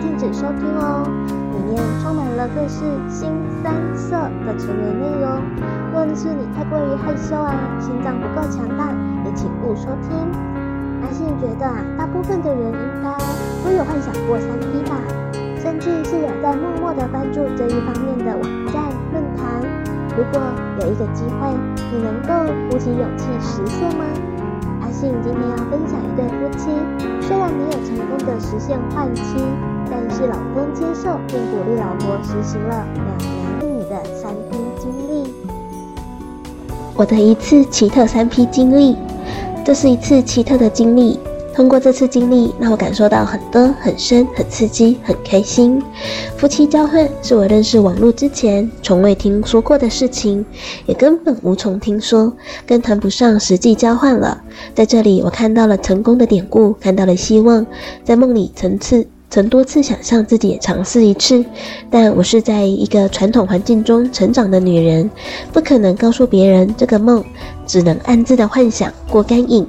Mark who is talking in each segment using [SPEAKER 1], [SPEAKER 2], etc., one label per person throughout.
[SPEAKER 1] 禁止收听哦。里面充满了各式新三色的成人内容，若是你太过于害羞啊，心脏不够强大，也请勿收听。阿信觉得啊，大部分的人应该都有幻想过三 P 吧，甚至是有在默默的关注这一方面的网站论坛。如果有一个机会，你能够鼓起勇气实现吗？阿信今天要分享一对夫妻，虽然没有成功的实现换妻。但是老公接受并鼓励老婆实行了两男一女的三 P 经历。
[SPEAKER 2] 我的一次奇特三 P 经历，这是一次奇特的经历。通过这次经历，让我感受到很多很深、很刺激、很开心。夫妻交换是我认识网络之前从未听说过的事情，也根本无从听说，更谈不上实际交换了。在这里，我看到了成功的典故，看到了希望，在梦里层次。曾多次想象自己也尝试一次，但我是在一个传统环境中成长的女人，不可能告诉别人这个梦，只能暗自的幻想过干瘾。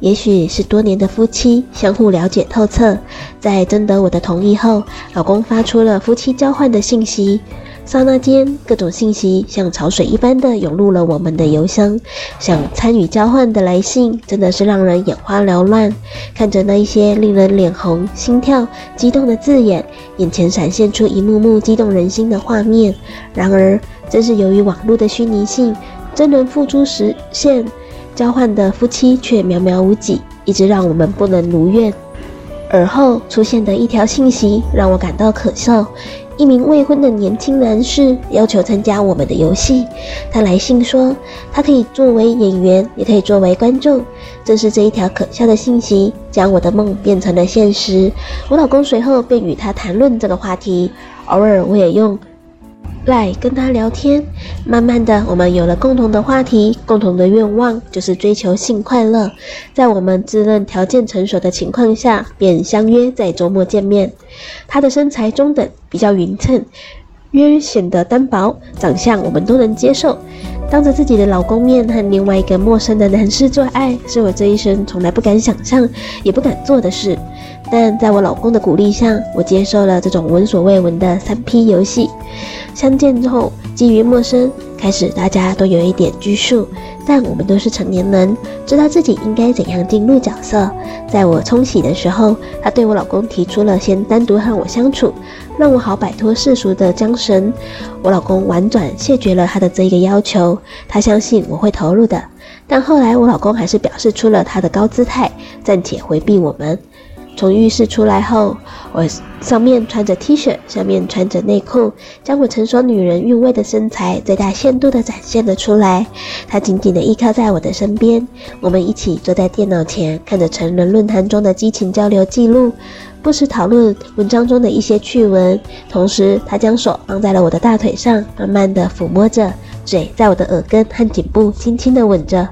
[SPEAKER 2] 也许是多年的夫妻相互了解透彻，在征得我的同意后，老公发出了夫妻交换的信息。刹那间，各种信息像潮水一般的涌入了我们的邮箱。想参与交换的来信，真的是让人眼花缭乱。看着那一些令人脸红、心跳、激动的字眼，眼前闪现出一幕幕激动人心的画面。然而，正是由于网络的虚拟性，真人付诸实现交换的夫妻却寥寥无几，一直让我们不能如愿。而后出现的一条信息，让我感到可笑。一名未婚的年轻男士要求参加我们的游戏。他来信说，他可以作为演员，也可以作为观众。正是这一条可笑的信息，将我的梦变成了现实。我老公随后便与他谈论这个话题，偶尔我也用。来跟他聊天，慢慢的，我们有了共同的话题，共同的愿望就是追求性快乐。在我们自认条件成熟的情况下，便相约在周末见面。他的身材中等，比较匀称，约显得单薄，长相我们都能接受。当着自己的老公面和另外一个陌生的男士做爱，是我这一生从来不敢想象，也不敢做的事。但在我老公的鼓励下，我接受了这种闻所未闻的三 P 游戏。相见之后，基于陌生，开始大家都有一点拘束，但我们都是成年人，知道自己应该怎样进入角色。在我冲洗的时候，他对我老公提出了先单独和我相处，让我好摆脱世俗的缰绳。我老公婉转谢绝了他的这个要求，他相信我会投入的。但后来我老公还是表示出了他的高姿态，暂且回避我们。从浴室出来后，我上面穿着 T 恤，下面穿着内裤，将我成熟女人韵味的身材最大限度地展现了出来。他紧紧地依靠在我的身边，我们一起坐在电脑前，看着成人论坛中的激情交流记录，不时讨论文章中的一些趣闻。同时，他将手放在了我的大腿上，慢慢地抚摸着，嘴在我的耳根和颈部轻轻地吻着。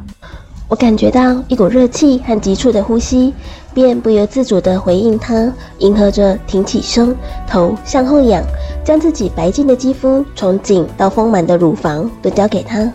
[SPEAKER 2] 我感觉到一股热气和急促的呼吸。便不由自主地回应他，迎合着挺起身，头向后仰，将自己白净的肌肤从紧到丰满的乳房都交给他，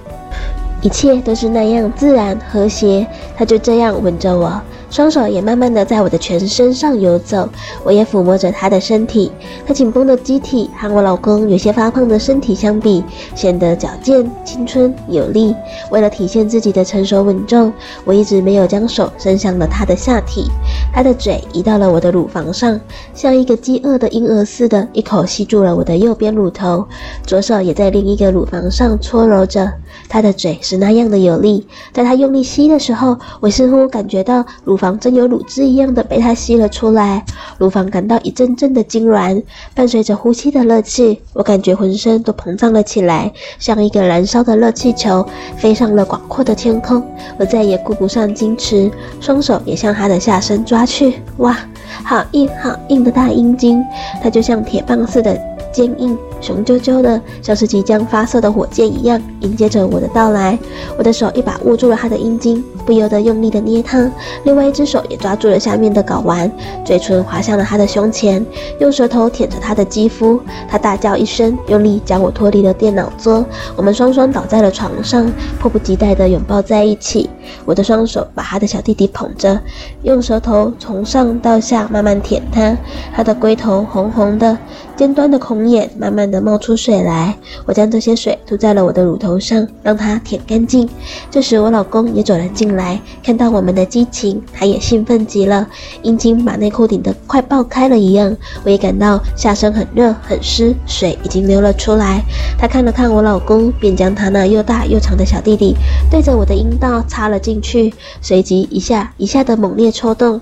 [SPEAKER 2] 一切都是那样自然和谐。他就这样吻着我。双手也慢慢的在我的全身上游走，我也抚摸着他的身体。他紧绷的机体和我老公有些发胖的身体相比，显得矫健、青春有力。为了体现自己的成熟稳重，我一直没有将手伸向了他的下体。他的嘴移到了我的乳房上，像一个饥饿的婴儿似的，一口吸住了我的右边乳头，左手也在另一个乳房上搓揉着。他的嘴是那样的有力，在他用力吸的时候，我似乎感觉到乳房真有乳汁一样的被他吸了出来，乳房感到一阵阵的痉挛，伴随着呼吸的热气，我感觉浑身都膨胀了起来，像一个燃烧的热气球飞上了广阔的天空。我再也顾不上矜持，双手也向他的下身抓去。哇，好硬好硬的大阴茎，它就像铁棒似的坚硬。雄赳赳的，像是即将发射的火箭一样，迎接着我的到来。我的手一把握住了他的阴茎，不由得用力的捏他，另外一只手也抓住了下面的睾丸，嘴唇滑向了他的胸前，用舌头舔着他的肌肤。他大叫一声，用力将我脱离了电脑桌。我们双双倒在了床上，迫不及待地拥抱在一起。我的双手把他的小弟弟捧着，用舌头从上到下慢慢舔他，他的龟头红红的，尖端的孔眼慢慢的冒出水来。我将这些水涂在了我的乳头上，让它舔干净。这时我老公也走了进来，看到我们的激情，他也兴奋极了，阴茎把内裤顶得快爆开了一样。我也感到下身很热很湿，水已经流了出来。他看了看我老公，便将他那又大又长的小弟弟对着我的阴道插了进去，随即一下一下的猛烈抽动。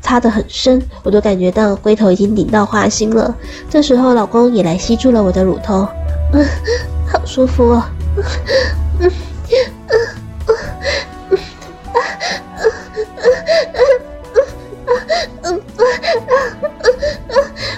[SPEAKER 2] 擦得很深，我都感觉到龟头已经顶到花心了。这时候，老公也来吸住了我的乳头，好舒服哦！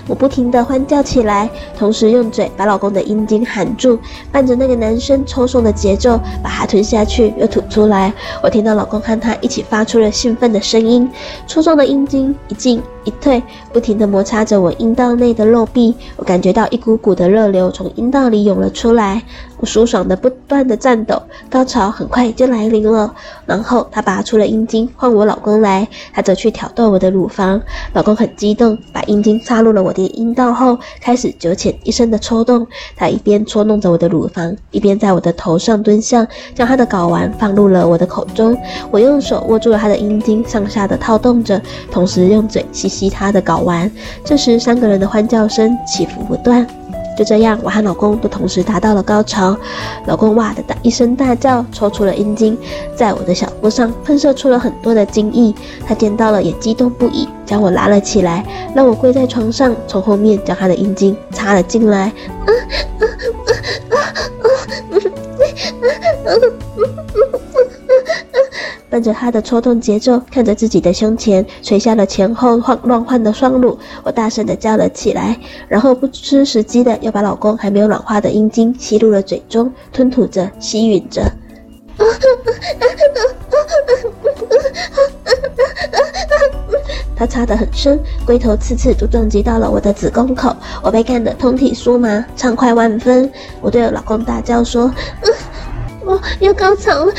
[SPEAKER 2] 我不停地欢叫起来。同时用嘴把老公的阴茎含住，伴着那个男生抽送的节奏，把它吞下去又吐出来。我听到老公和他一起发出了兴奋的声音，粗壮的阴茎一进一退，不停地摩擦着我阴道内的肉壁。我感觉到一股股的热流从阴道里涌了出来，我舒爽的不断的颤抖，高潮很快就来临了。然后他拔出了阴茎，换我老公来，他则去挑逗我的乳房。老公很激动，把阴茎插入了我的阴道后，开始九浅一身的抽动。他一边搓弄着我的乳房，一边在我的头上蹲下，将他的睾丸放入了我的口中。我用手握住了他的阴茎，上下的套动着，同时用嘴吸吸他的睾丸。这时，三个人的欢叫声起伏不断。就这样，我和老公都同时达到了高潮。老公哇的大一声大叫，抽出了阴茎，在我的小腹上喷射出了很多的精液。他见到了也激动不已，将我拉了起来，让我跪在床上，从后面将他的阴茎插了进来。伴着他的抽动节奏，看着自己的胸前垂下了前后晃乱晃的双乳，我大声的叫了起来，然后不失时机的又把老公还没有软化的阴茎吸入了嘴中，吞吐着，吸吮着。他插得很深，龟头次次都撞击到了我的子宫口，我被干得通体酥麻，畅快万分。我对我老公大叫说：“我要高潮了！”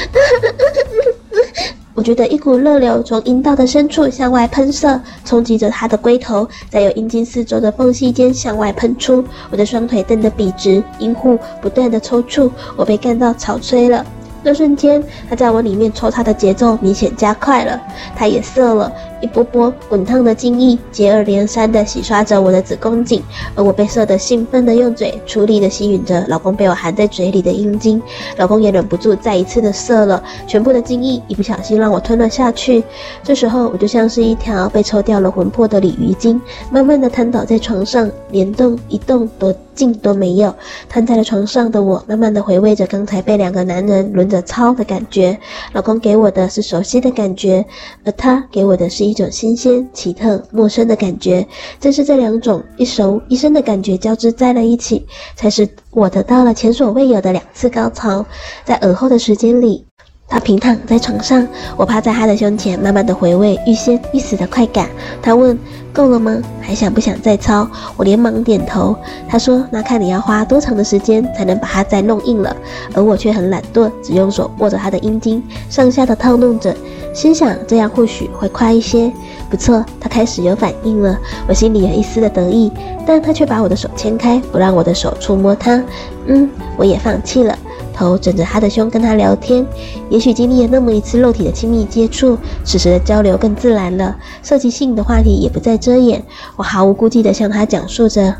[SPEAKER 2] 我觉得一股热流从阴道的深处向外喷射，冲击着他的龟头，在有阴茎四周的缝隙间向外喷出。我的双腿蹬得笔直，阴户不断的抽搐，我被干到草吹了。那瞬间，他在我里面抽插的节奏明显加快了，他也射了，一波波滚烫的精液接二连三的洗刷着我的子宫颈，而我被射得兴奋的用嘴出力的吸吮着老公被我含在嘴里的阴茎，老公也忍不住再一次的射了，全部的精液一不小心让我吞了下去。这时候，我就像是一条被抽掉了魂魄的鲤鱼精，慢慢的瘫倒在床上，连动一动都劲都没有。瘫在了床上的我，慢慢的回味着刚才被两个男人轮着操的感觉。老公给我的是熟悉的感觉，而他给我的是一。一种新鲜、奇特、陌生的感觉，正是这两种一熟一生的感觉交织在了一起，才使我得到了前所未有的两次高潮。在耳后的时间里，他平躺在床上，我趴在他的胸前，慢慢的回味欲仙欲死的快感。他问：“够了吗？还想不想再操？”我连忙点头。他说：“那看你要花多长的时间才能把它再弄硬了。”而我却很懒惰，只用手握着他的阴茎，上下的套弄着。心想这样或许会快一些。不错，他开始有反应了。我心里有一丝的得意，但他却把我的手牵开，不让我的手触摸他。嗯，我也放弃了，头枕着他的胸跟他聊天。也许经历了那么一次肉体的亲密接触，此时的交流更自然了，涉及性的话题也不再遮掩。我毫无顾忌地向他讲述着。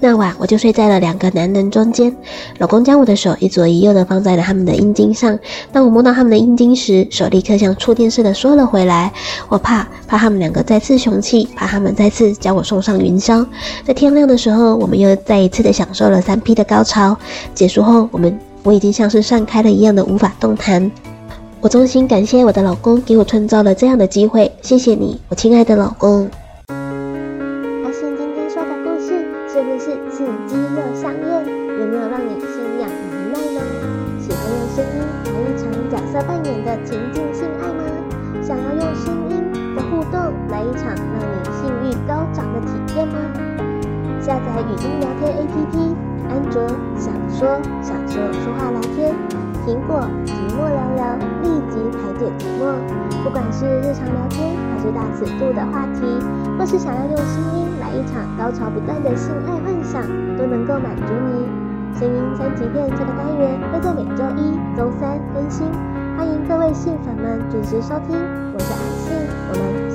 [SPEAKER 2] 那晚我就睡在了两个男人中间，老公将我的手一左一右的放在了他们的阴茎上。当我摸到他们的阴茎时，手立刻像触电似的缩了回来。我怕，怕他们两个再次雄起，怕他们再次将我送上云霄。在天亮的时候，我们又再一次的享受了三 P 的高潮。结束后，我们我已经像是散开了一样的无法动弹。我衷心感谢我的老公给我创造了这样的机会，谢谢你，我亲爱的老公。
[SPEAKER 1] 让你心痒难耐呢？喜欢用声音来一场角色扮演的情境性爱吗？想要用声音的互动来一场让你性欲高涨的体验吗？下载语音聊天 APP，安卓想说想说说话聊天，苹果寂寞聊聊立即排解寂寞。不管是日常聊天还是大尺度的话题，或是想要用声音来一场高潮不断的性爱幻想，都能够满足你。声音三级片这个单元会在每周一、周三更新，欢迎各位信粉们准时收听。我是阿信，我们。